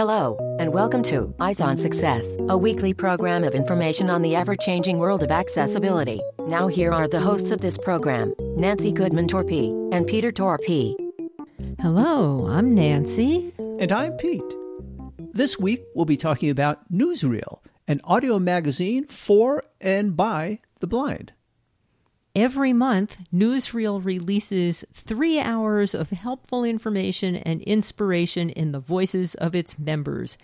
Hello, and welcome to Eyes on Success, a weekly program of information on the ever changing world of accessibility. Now, here are the hosts of this program Nancy Goodman Torpey and Peter Torpey. Hello, I'm Nancy. And I'm Pete. This week, we'll be talking about Newsreel, an audio magazine for and by the blind. Every month, Newsreel releases three hours of helpful information and inspiration in the voices of its members.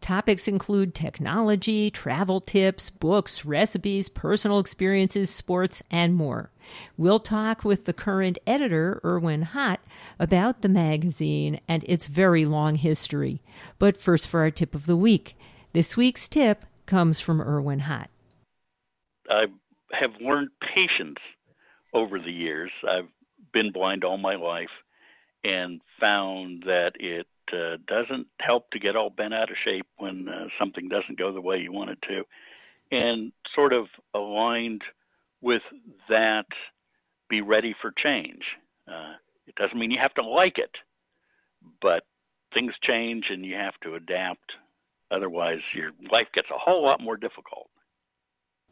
Topics include technology, travel tips, books, recipes, personal experiences, sports, and more. We'll talk with the current editor, Irwin Hott, about the magazine and its very long history. But first, for our tip of the week. This week's tip comes from Irwin Hott. I have learned patience over the years. I've been blind all my life and found that it uh, doesn't help to get all bent out of shape when uh, something doesn't go the way you want it to. And sort of aligned with that, be ready for change. Uh, it doesn't mean you have to like it, but things change and you have to adapt. Otherwise, your life gets a whole lot more difficult.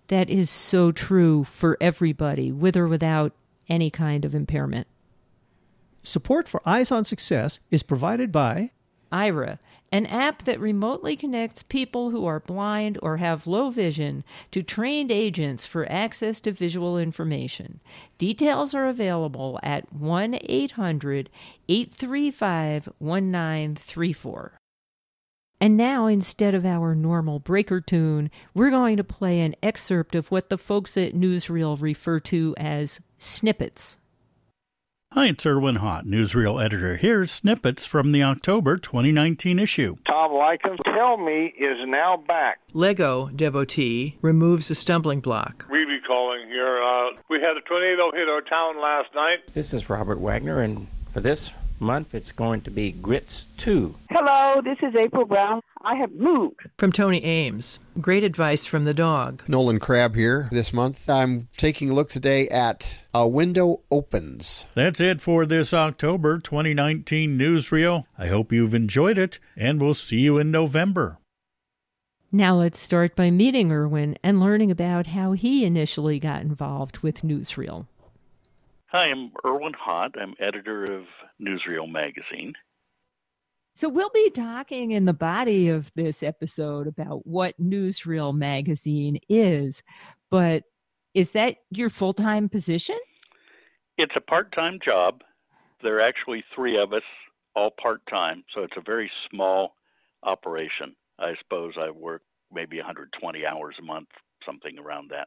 That is so true for everybody, with or without any kind of impairment. Support for Eyes on Success is provided by Aira, an app that remotely connects people who are blind or have low vision to trained agents for access to visual information. Details are available at 1 800 835 1934. And now, instead of our normal breaker tune, we're going to play an excerpt of what the folks at Newsreel refer to as snippets. Hi, it's Irwin Hott, Newsreel editor. Here's snippets from the October 2019 issue. Tom Likens, Tell Me, is now back. Lego devotee removes a stumbling block. Weeby calling here. Uh, we had a tornado hit our town last night. This is Robert Wagner, and for this month it's going to be Grits 2. Hello, this is April Brown. I have moved. From Tony Ames. Great advice from the dog. Nolan Crabb here this month. I'm taking a look today at A Window Opens. That's it for this October 2019 newsreel. I hope you've enjoyed it, and we'll see you in November. Now let's start by meeting Irwin and learning about how he initially got involved with Newsreel. Hi, I'm Irwin Hott. I'm editor of Newsreel magazine. So we'll be talking in the body of this episode about what Newsreel magazine is, but is that your full-time position? It's a part-time job. There are actually 3 of us all part-time, so it's a very small operation. I suppose I work maybe 120 hours a month, something around that.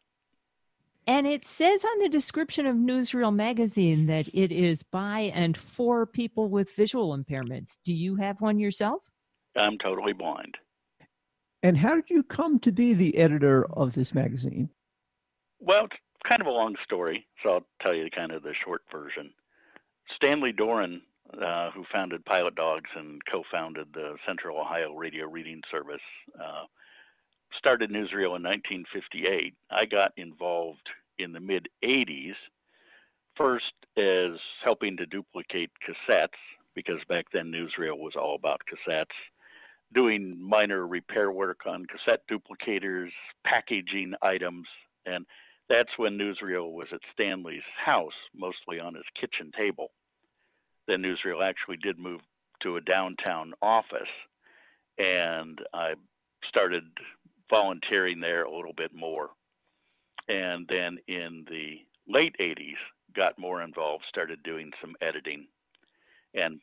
And it says on the description of Newsreel magazine that it is by and for people with visual impairments. Do you have one yourself? I'm totally blind. And how did you come to be the editor of this magazine? Well, it's kind of a long story, so I'll tell you kind of the short version. Stanley Doran, uh, who founded Pilot Dogs and co founded the Central Ohio Radio Reading Service, uh, started Newsreel in 1958. I got involved in the mid 80s, first as helping to duplicate cassettes, because back then Newsreel was all about cassettes, doing minor repair work on cassette duplicators, packaging items, and that's when Newsreel was at Stanley's house, mostly on his kitchen table. Then Newsreel actually did move to a downtown office, and I started volunteering there a little bit more. And then in the late 80s, got more involved, started doing some editing, and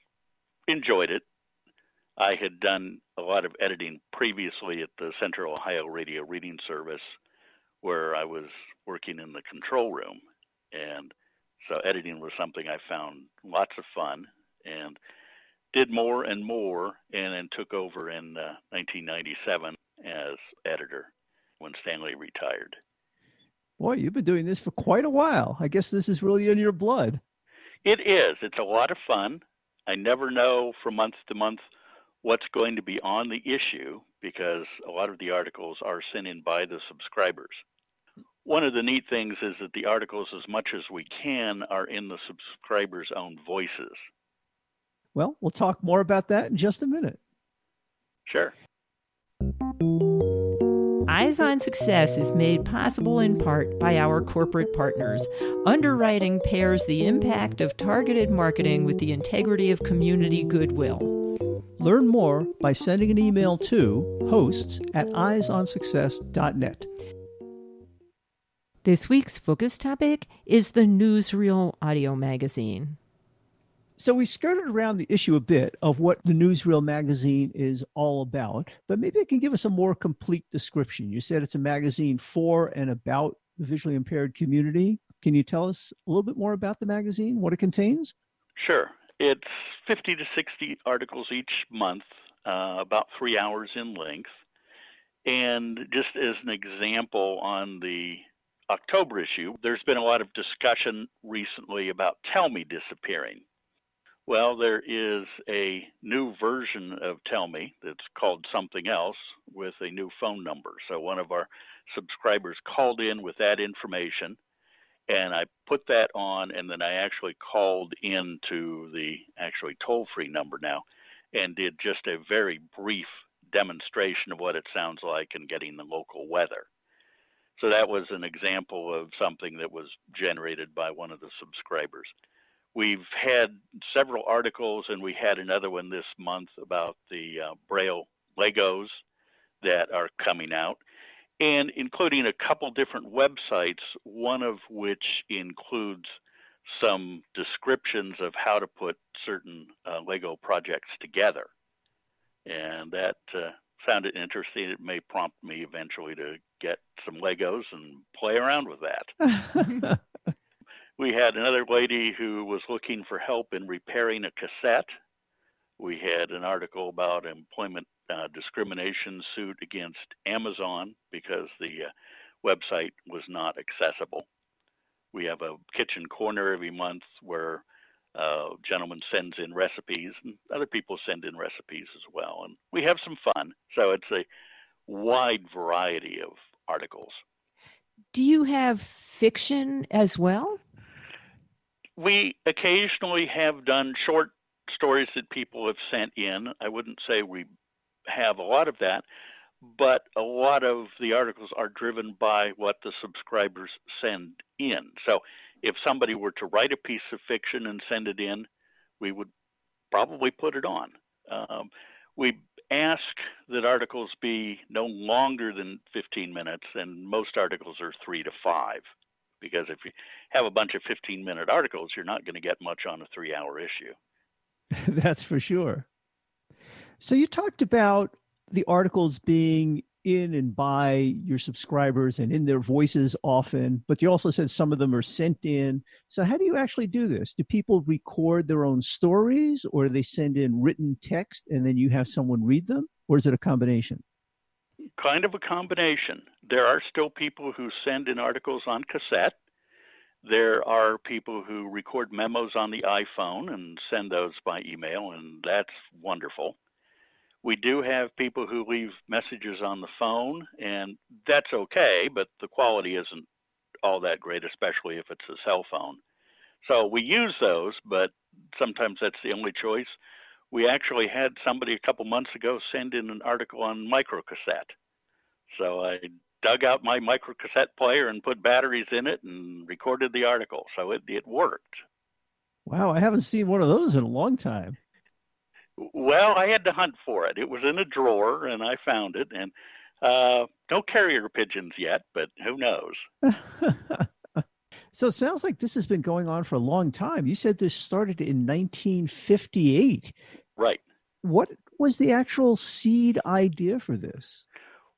enjoyed it. I had done a lot of editing previously at the Central Ohio Radio Reading Service, where I was working in the control room. And so editing was something I found lots of fun and did more and more, and then took over in uh, 1997 as editor when Stanley retired. Boy, you've been doing this for quite a while. I guess this is really in your blood. It is. It's a lot of fun. I never know from month to month what's going to be on the issue because a lot of the articles are sent in by the subscribers. One of the neat things is that the articles, as much as we can, are in the subscribers' own voices. Well, we'll talk more about that in just a minute. Sure. Eyes on Success is made possible in part by our corporate partners. Underwriting pairs the impact of targeted marketing with the integrity of community goodwill. Learn more by sending an email to hosts at eyesonsuccess.net. This week's focus topic is the Newsreel audio magazine. So we skirted around the issue a bit of what the Newsreel magazine is all about, but maybe it can give us a more complete description. You said it's a magazine for and about the visually impaired community. Can you tell us a little bit more about the magazine, what it contains? Sure. It's 50 to 60 articles each month, uh, about three hours in length. And just as an example, on the October issue, there's been a lot of discussion recently about Tell Me disappearing. Well, there is a new version of Tell Me that's called something else with a new phone number. So one of our subscribers called in with that information, and I put that on, and then I actually called in to the actually toll free number now and did just a very brief demonstration of what it sounds like and getting the local weather. So that was an example of something that was generated by one of the subscribers. We've had several articles, and we had another one this month about the uh, Braille Legos that are coming out, and including a couple different websites, one of which includes some descriptions of how to put certain uh, Lego projects together. And that uh, sounded interesting. It may prompt me eventually to get some Legos and play around with that. We had another lady who was looking for help in repairing a cassette. We had an article about employment uh, discrimination suit against Amazon because the uh, website was not accessible. We have a kitchen corner every month where uh, gentleman sends in recipes, and other people send in recipes as well. And we have some fun. So it's a wide variety of articles. Do you have fiction as well? We occasionally have done short stories that people have sent in. I wouldn't say we have a lot of that, but a lot of the articles are driven by what the subscribers send in. So if somebody were to write a piece of fiction and send it in, we would probably put it on. Um, we ask that articles be no longer than 15 minutes, and most articles are three to five because if you have a bunch of 15 minute articles, you're not going to get much on a three hour issue. That's for sure. So you talked about the articles being in and by your subscribers and in their voices often, but you also said some of them are sent in. So, how do you actually do this? Do people record their own stories or do they send in written text and then you have someone read them? Or is it a combination? Kind of a combination. There are still people who send in articles on cassette. There are people who record memos on the iPhone and send those by email, and that's wonderful. We do have people who leave messages on the phone, and that's okay, but the quality isn't all that great, especially if it's a cell phone. So we use those, but sometimes that's the only choice. We actually had somebody a couple months ago send in an article on microcassette. So I dug out my microcassette player and put batteries in it and recorded the article. So it, it worked. Wow, I haven't seen one of those in a long time. Well, I had to hunt for it. It was in a drawer and I found it. And uh, no carrier pigeons yet, but who knows? so it sounds like this has been going on for a long time. You said this started in 1958. Right. What was the actual seed idea for this?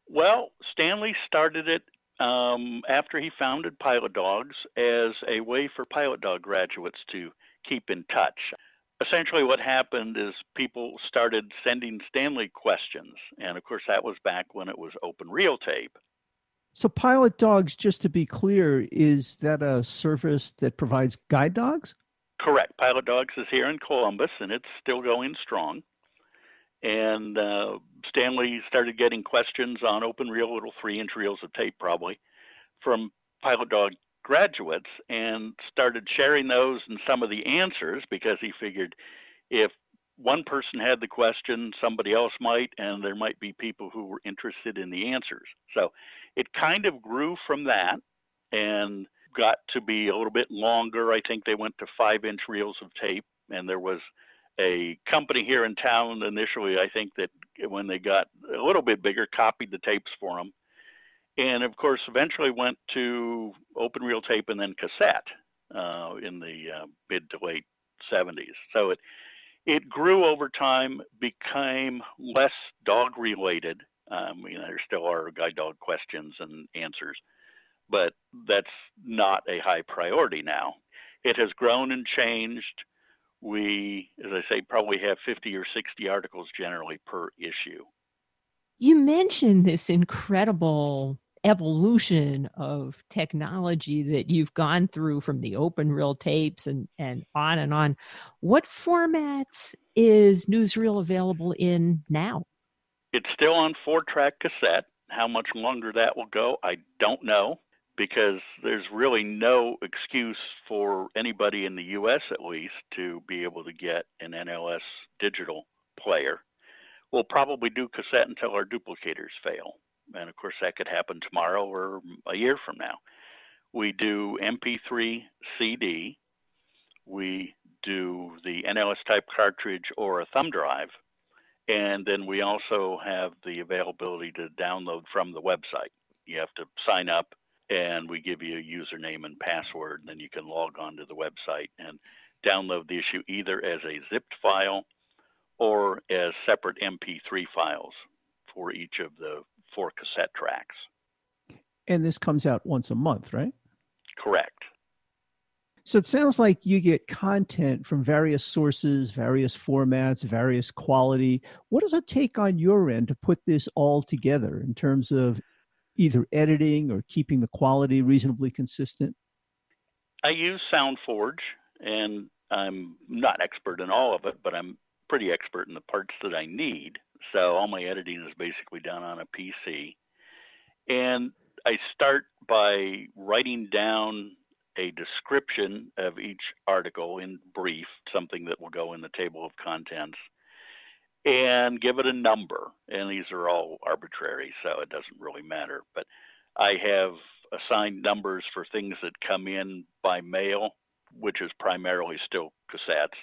Well, Stanley started it um, after he founded Pilot Dogs as a way for Pilot Dog graduates to keep in touch. Essentially, what happened is people started sending Stanley questions, and of course, that was back when it was open reel tape. So, Pilot Dogs, just to be clear, is that a service that provides guide dogs? Correct. Pilot Dogs is here in Columbus, and it's still going strong and uh, Stanley started getting questions on open reel, little three inch reels of tape probably, from Pilot Dog graduates and started sharing those and some of the answers because he figured if one person had the question, somebody else might, and there might be people who were interested in the answers. So it kind of grew from that and got to be a little bit longer. I think they went to five inch reels of tape, and there was a company here in town initially, I think that when they got a little bit bigger, copied the tapes for them. And of course, eventually went to open reel tape and then cassette uh, in the uh, mid to late 70s. So it it grew over time, became less dog related. Um, you know, there still are guide dog questions and answers, but that's not a high priority now. It has grown and changed. We, as I say, probably have 50 or 60 articles generally per issue. You mentioned this incredible evolution of technology that you've gone through from the open reel tapes and, and on and on. What formats is newsreel available in now? It's still on four track cassette. How much longer that will go, I don't know because there's really no excuse for anybody in the US at least to be able to get an NLS digital player. We'll probably do cassette until our duplicators fail and of course that could happen tomorrow or a year from now. We do MP3 CD. We do the NLS type cartridge or a thumb drive. And then we also have the availability to download from the website. You have to sign up and we give you a username and password, and then you can log on to the website and download the issue either as a zipped file or as separate MP3 files for each of the four cassette tracks. And this comes out once a month, right? Correct. So it sounds like you get content from various sources, various formats, various quality. What does it take on your end to put this all together in terms of either editing or keeping the quality reasonably consistent? I use SoundForge, and I'm not expert in all of it, but I'm pretty expert in the parts that I need. So all my editing is basically done on a PC. And I start by writing down a description of each article in brief, something that will go in the table of contents, and give it a number. And these are all arbitrary, so it doesn't really matter. But I have assigned numbers for things that come in by mail, which is primarily still cassettes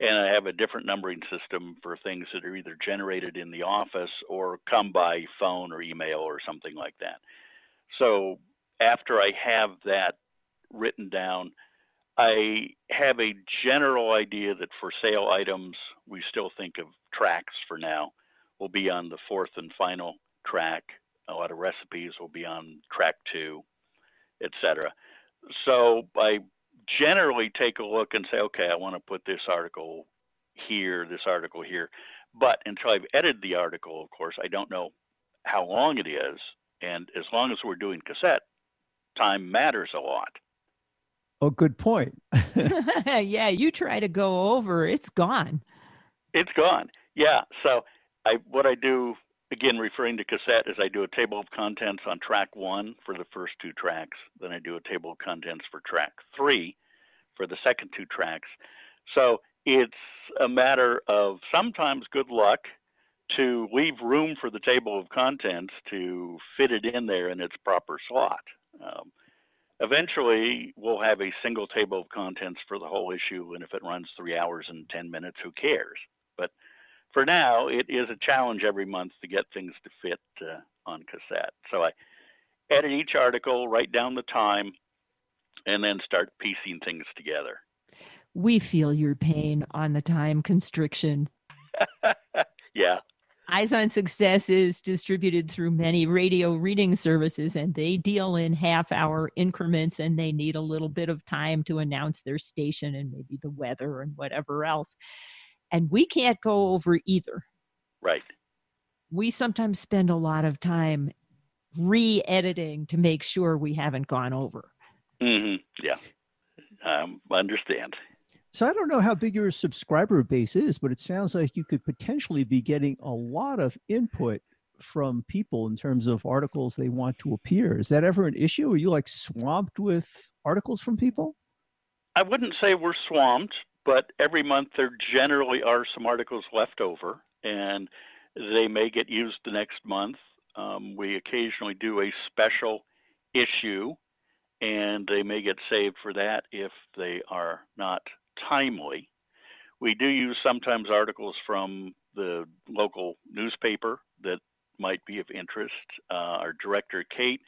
and I have a different numbering system for things that are either generated in the office or come by phone or email or something like that. So after I have that written down, I have a general idea that for sale items, we still think of tracks for now. Will be on the fourth and final track. A lot of recipes will be on track two, etc. So I generally take a look and say, okay, I want to put this article here, this article here. But until I've edited the article, of course, I don't know how long it is. And as long as we're doing cassette, time matters a lot. Oh, good point. yeah, you try to go over, it's gone. It's gone. Yeah. So I what I do again referring to cassette is I do a table of contents on track one for the first two tracks. Then I do a table of contents for track three for the second two tracks. So it's a matter of sometimes good luck to leave room for the table of contents to fit it in there in its proper slot. Um, eventually, we'll have a single table of contents for the whole issue, and if it runs three hours and 10 minutes, who cares? But for now, it is a challenge every month to get things to fit uh, on cassette. So I edit each article, write down the time, and then start piecing things together. We feel your pain on the time constriction. yeah. Eyes on Success is distributed through many radio reading services, and they deal in half hour increments and they need a little bit of time to announce their station and maybe the weather and whatever else and we can't go over either. Right. We sometimes spend a lot of time re editing to make sure we haven't gone over. Mm-hmm. Yeah. Um, understand. So I don't know how big your subscriber base is, but it sounds like you could potentially be getting a lot of input from people in terms of articles they want to appear. Is that ever an issue? Are you like swamped with articles from people? I wouldn't say we're swamped, but every month there generally are some articles left over, and they may get used the next month. Um, we occasionally do a special issue, and they may get saved for that if they are not timely. We do use sometimes articles from the local newspaper that might be of interest. Uh, our director, Kate,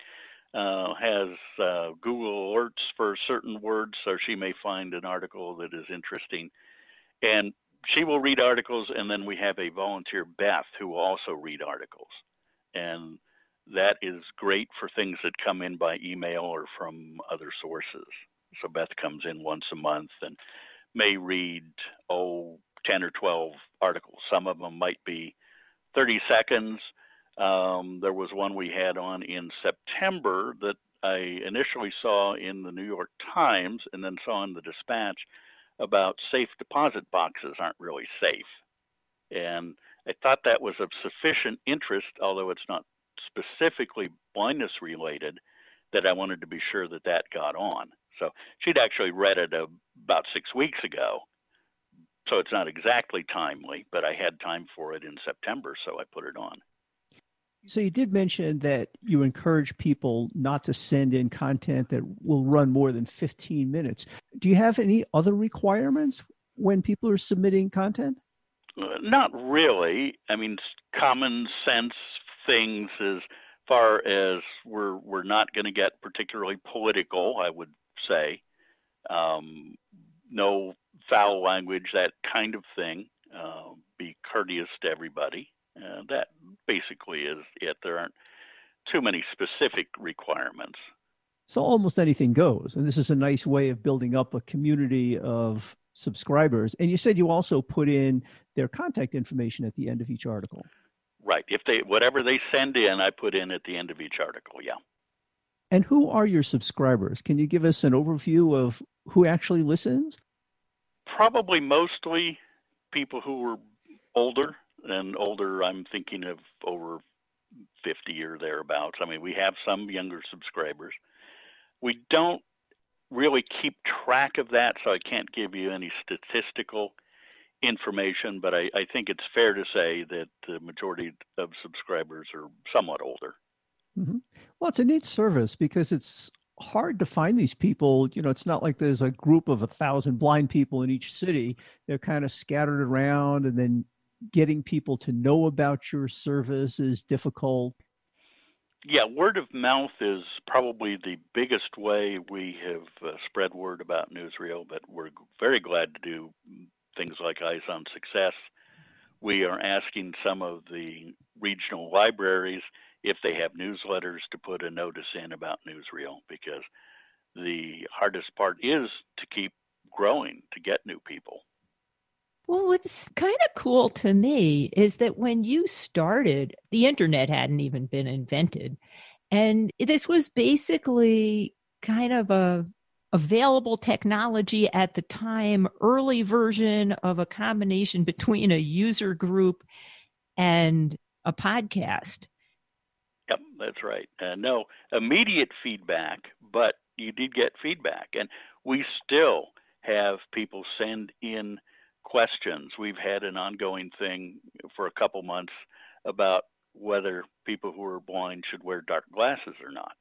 uh, has uh, Google alerts for certain words, so she may find an article that is interesting. And she will read articles, and then we have a volunteer, Beth, who will also read articles. And that is great for things that come in by email or from other sources. So Beth comes in once a month and may read, oh, 10 or 12 articles. Some of them might be 30 seconds. Um, there was one we had on in September that I initially saw in the New York Times and then saw in the Dispatch about safe deposit boxes aren't really safe. And I thought that was of sufficient interest, although it's not specifically blindness related, that I wanted to be sure that that got on. So she'd actually read it about six weeks ago. So it's not exactly timely, but I had time for it in September, so I put it on. So you did mention that you encourage people not to send in content that will run more than 15 minutes. Do you have any other requirements when people are submitting content? Uh, not really. I mean, common sense things as far as we're we're not going to get particularly political. I would say, um, no foul language, that kind of thing. Uh, be courteous to everybody. Uh, that basically is it. There aren't too many specific requirements. So almost anything goes. And this is a nice way of building up a community of subscribers. And you said you also put in their contact information at the end of each article. Right. If they whatever they send in, I put in at the end of each article. Yeah. And who are your subscribers? Can you give us an overview of who actually listens? Probably mostly people who are older and older. I'm thinking of over 50 or thereabouts. I mean, we have some younger subscribers. We don't really keep track of that, so I can't give you any statistical information, but I, I think it's fair to say that the majority of subscribers are somewhat older. Mm-hmm. Well, it's a neat service because it's hard to find these people. You know, it's not like there's a group of a thousand blind people in each city. They're kind of scattered around, and then getting people to know about your service is difficult. Yeah, word of mouth is probably the biggest way we have uh, spread word about Newsreel, but we're very glad to do things like Eyes on Success. We are asking some of the regional libraries if they have newsletters to put a notice in about Newsreel because the hardest part is to keep growing to get new people. Well, what's kind of cool to me is that when you started, the internet hadn't even been invented. And this was basically kind of a available technology at the time, early version of a combination between a user group and a podcast. Yep, that's right. Uh, no immediate feedback, but you did get feedback. And we still have people send in questions. We've had an ongoing thing for a couple months about whether people who are blind should wear dark glasses or not.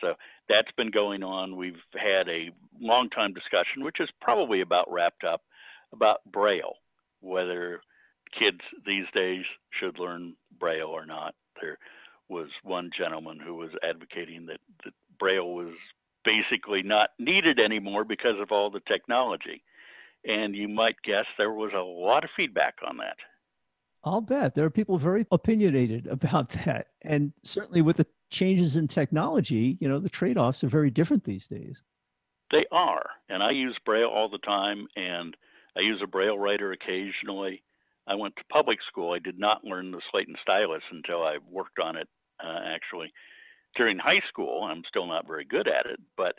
So that's been going on. We've had a long time discussion, which is probably about wrapped up, about Braille, whether kids these days should learn Braille or not. There was one gentleman who was advocating that, that Braille was basically not needed anymore because of all the technology. And you might guess there was a lot of feedback on that. I'll bet there are people very opinionated about that. And certainly with the changes in technology, you know, the trade offs are very different these days. They are. And I use Braille all the time, and I use a Braille writer occasionally. I went to public school. I did not learn the slate and stylus until I worked on it uh, actually during high school. I'm still not very good at it, but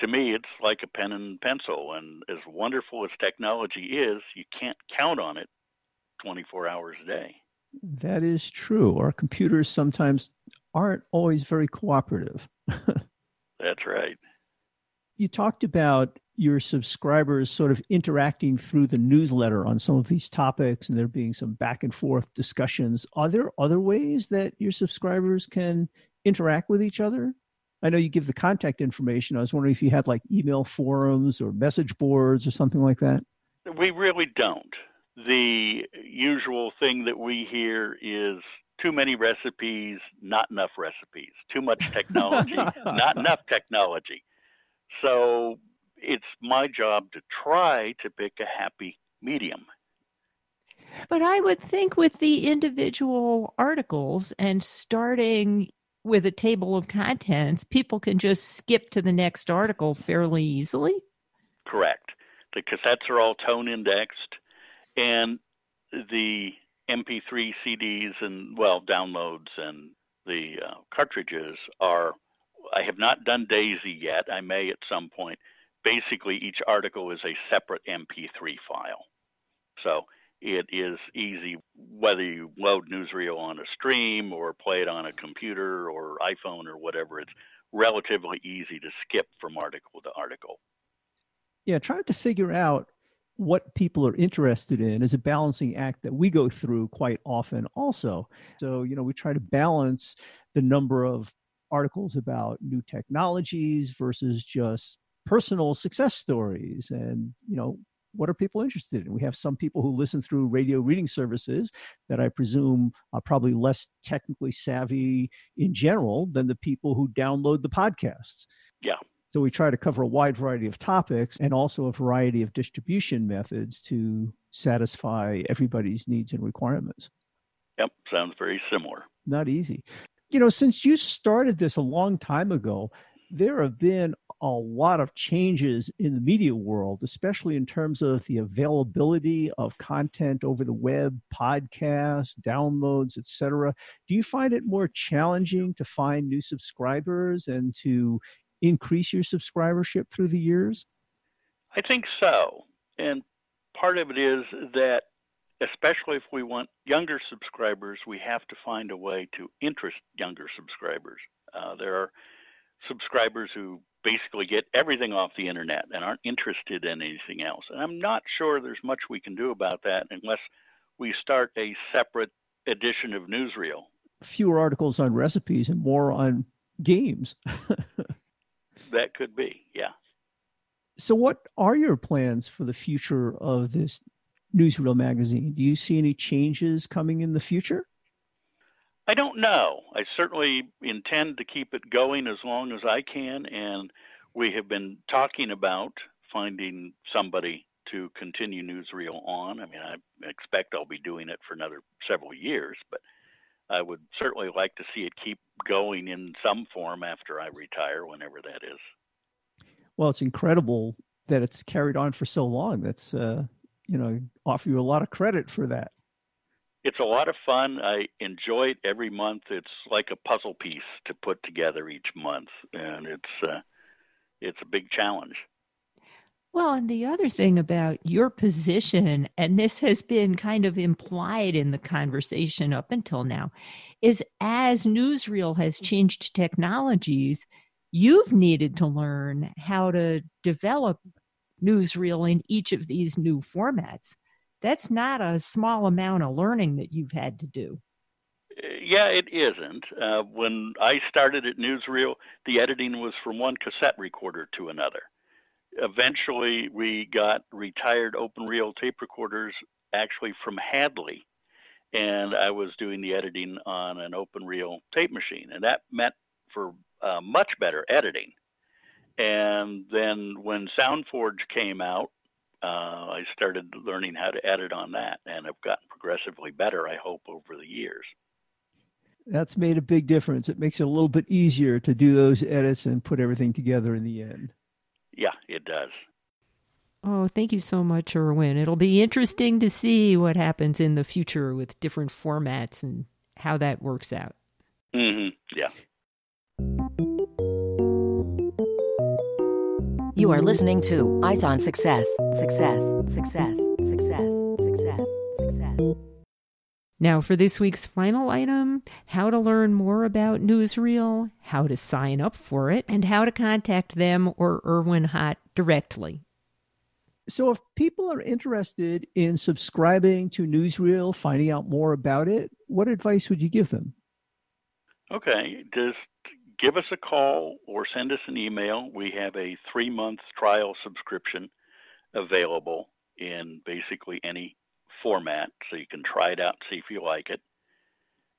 to me, it's like a pen and pencil. And as wonderful as technology is, you can't count on it 24 hours a day. That is true. Our computers sometimes aren't always very cooperative. That's right. You talked about your subscribers sort of interacting through the newsletter on some of these topics and there being some back and forth discussions. Are there other ways that your subscribers can interact with each other? I know you give the contact information. I was wondering if you had like email forums or message boards or something like that. We really don't. The usual thing that we hear is too many recipes, not enough recipes, too much technology, not enough technology. So it's my job to try to pick a happy medium. But I would think with the individual articles and starting with a table of contents, people can just skip to the next article fairly easily. Correct. The cassettes are all tone indexed, and the MP3 CDs and, well, downloads and the uh, cartridges are. I have not done DAISY yet. I may at some point. Basically, each article is a separate MP3 file. So it is easy whether you load newsreel on a stream or play it on a computer or iphone or whatever it's relatively easy to skip from article to article yeah trying to figure out what people are interested in is a balancing act that we go through quite often also so you know we try to balance the number of articles about new technologies versus just personal success stories and you know what are people interested in? We have some people who listen through radio reading services that I presume are probably less technically savvy in general than the people who download the podcasts. Yeah. So we try to cover a wide variety of topics and also a variety of distribution methods to satisfy everybody's needs and requirements. Yep, sounds very similar. Not easy. You know, since you started this a long time ago, there have been a lot of changes in the media world, especially in terms of the availability of content over the web, podcasts, downloads, etc. Do you find it more challenging to find new subscribers and to increase your subscribership through the years? I think so. And part of it is that especially if we want younger subscribers, we have to find a way to interest younger subscribers. Uh, there are subscribers who basically get everything off the internet and aren't interested in anything else. And I'm not sure there's much we can do about that unless we start a separate edition of Newsreel. Fewer articles on recipes and more on games. that could be, yeah. So, what are your plans for the future of this Newsreel magazine? Do you see any changes coming in the future? I don't know. I certainly intend to keep it going as long as I can, and we have been talking about finding somebody to continue Newsreel on. I mean, I expect I'll be doing it for another several years, but I would certainly like to see it keep going in some form after I retire, whenever that is. Well, it's incredible that it's carried on for so long. That's, uh, you know, offer you a lot of credit for that it's a lot of fun. I enjoy it every month. It's like a puzzle piece to put together each month, and it's uh, it's a big challenge. Well, and the other thing about your position, and this has been kind of implied in the conversation up until now, is as newsreel has changed technologies, you've needed to learn how to develop newsreel in each of these new formats that's not a small amount of learning that you've had to do. Yeah, it isn't. Uh, when I started at Newsreel, the editing was from one cassette recorder to another. Eventually, we got retired open reel tape recorders actually from Hadley, and I was doing the editing on an open reel tape machine, and that meant for uh, much better editing. And then when SoundForge came out, uh, I started learning how to edit on that, and I've gotten progressively better. I hope over the years. That's made a big difference. It makes it a little bit easier to do those edits and put everything together in the end. Yeah, it does. Oh, thank you so much, Irwin. It'll be interesting to see what happens in the future with different formats and how that works out. Mm-hmm. Yeah. You are listening to Eyes on Success. Success, success, success, success, success. Now, for this week's final item how to learn more about Newsreel, how to sign up for it, and how to contact them or Irwin Hott directly. So, if people are interested in subscribing to Newsreel, finding out more about it, what advice would you give them? Okay, just give us a call or send us an email. We have a three month trial subscription available in basically any format, so you can try it out and see if you like it.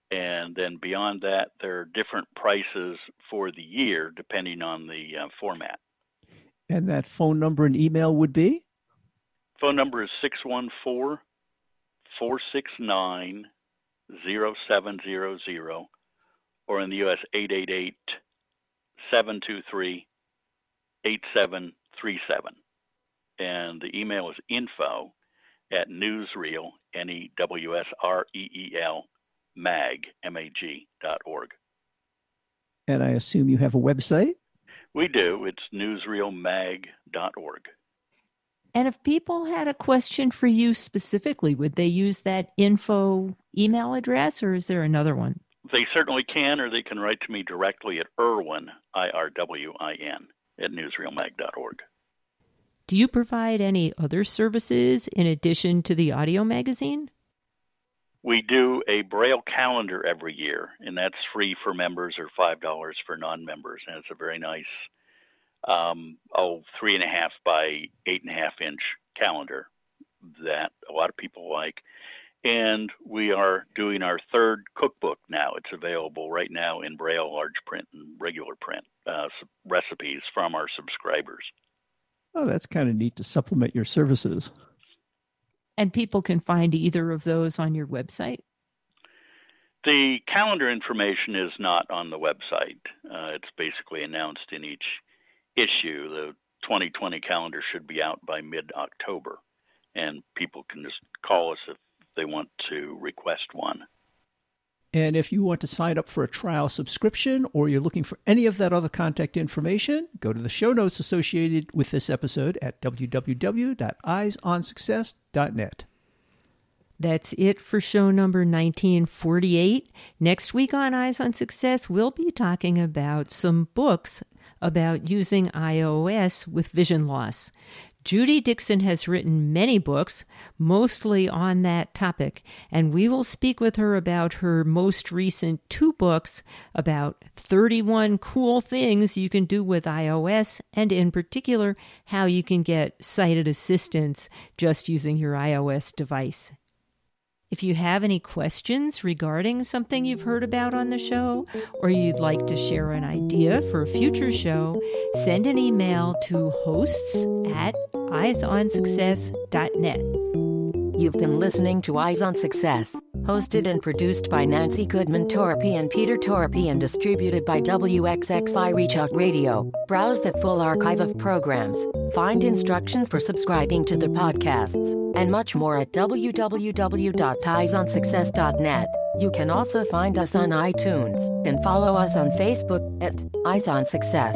And then beyond that, there are different prices for the year depending on the uh, format. And that phone number and email would be? Phone number is 614 469 0700 or in the US 888 723 8737. And the email is info at newsreel, N E W S R E E L, mag, M A G, dot org. And I assume you have a website? We do. It's newsreelmag.org. And if people had a question for you specifically, would they use that info email address or is there another one? They certainly can, or they can write to me directly at Irwin, I R W I N, at newsreelmag.org. Do you provide any other services in addition to the audio magazine? We do a Braille calendar every year, and that's free for members or $5 for non members. And it's a very nice, um, oh, three and a half by eight and a half inch calendar that a lot of people like. And we are doing our third cookbook now. It's available right now in Braille, large print, and regular print uh, recipes from our subscribers. Oh, that's kind of neat to supplement your services. And people can find either of those on your website? The calendar information is not on the website. Uh, it's basically announced in each issue. The 2020 calendar should be out by mid October, and people can just call us if they want to request one. And if you want to sign up for a trial subscription or you're looking for any of that other contact information, go to the show notes associated with this episode at www.eyesonsuccess.net. That's it for show number 1948. Next week on Eyes on Success, we'll be talking about some books about using iOS with vision loss. Judy Dixon has written many books, mostly on that topic, and we will speak with her about her most recent two books about 31 cool things you can do with iOS, and in particular, how you can get sighted assistance just using your iOS device. If you have any questions regarding something you've heard about on the show, or you'd like to share an idea for a future show, send an email to hosts at eyesonsuccess.net. You've been listening to Eyes on Success, hosted and produced by Nancy Goodman Torpey and Peter Torpey and distributed by WXXI Reach Out Radio. Browse the full archive of programs, find instructions for subscribing to the podcasts, and much more at www.eyesonsuccess.net. You can also find us on iTunes and follow us on Facebook at Eyes on Success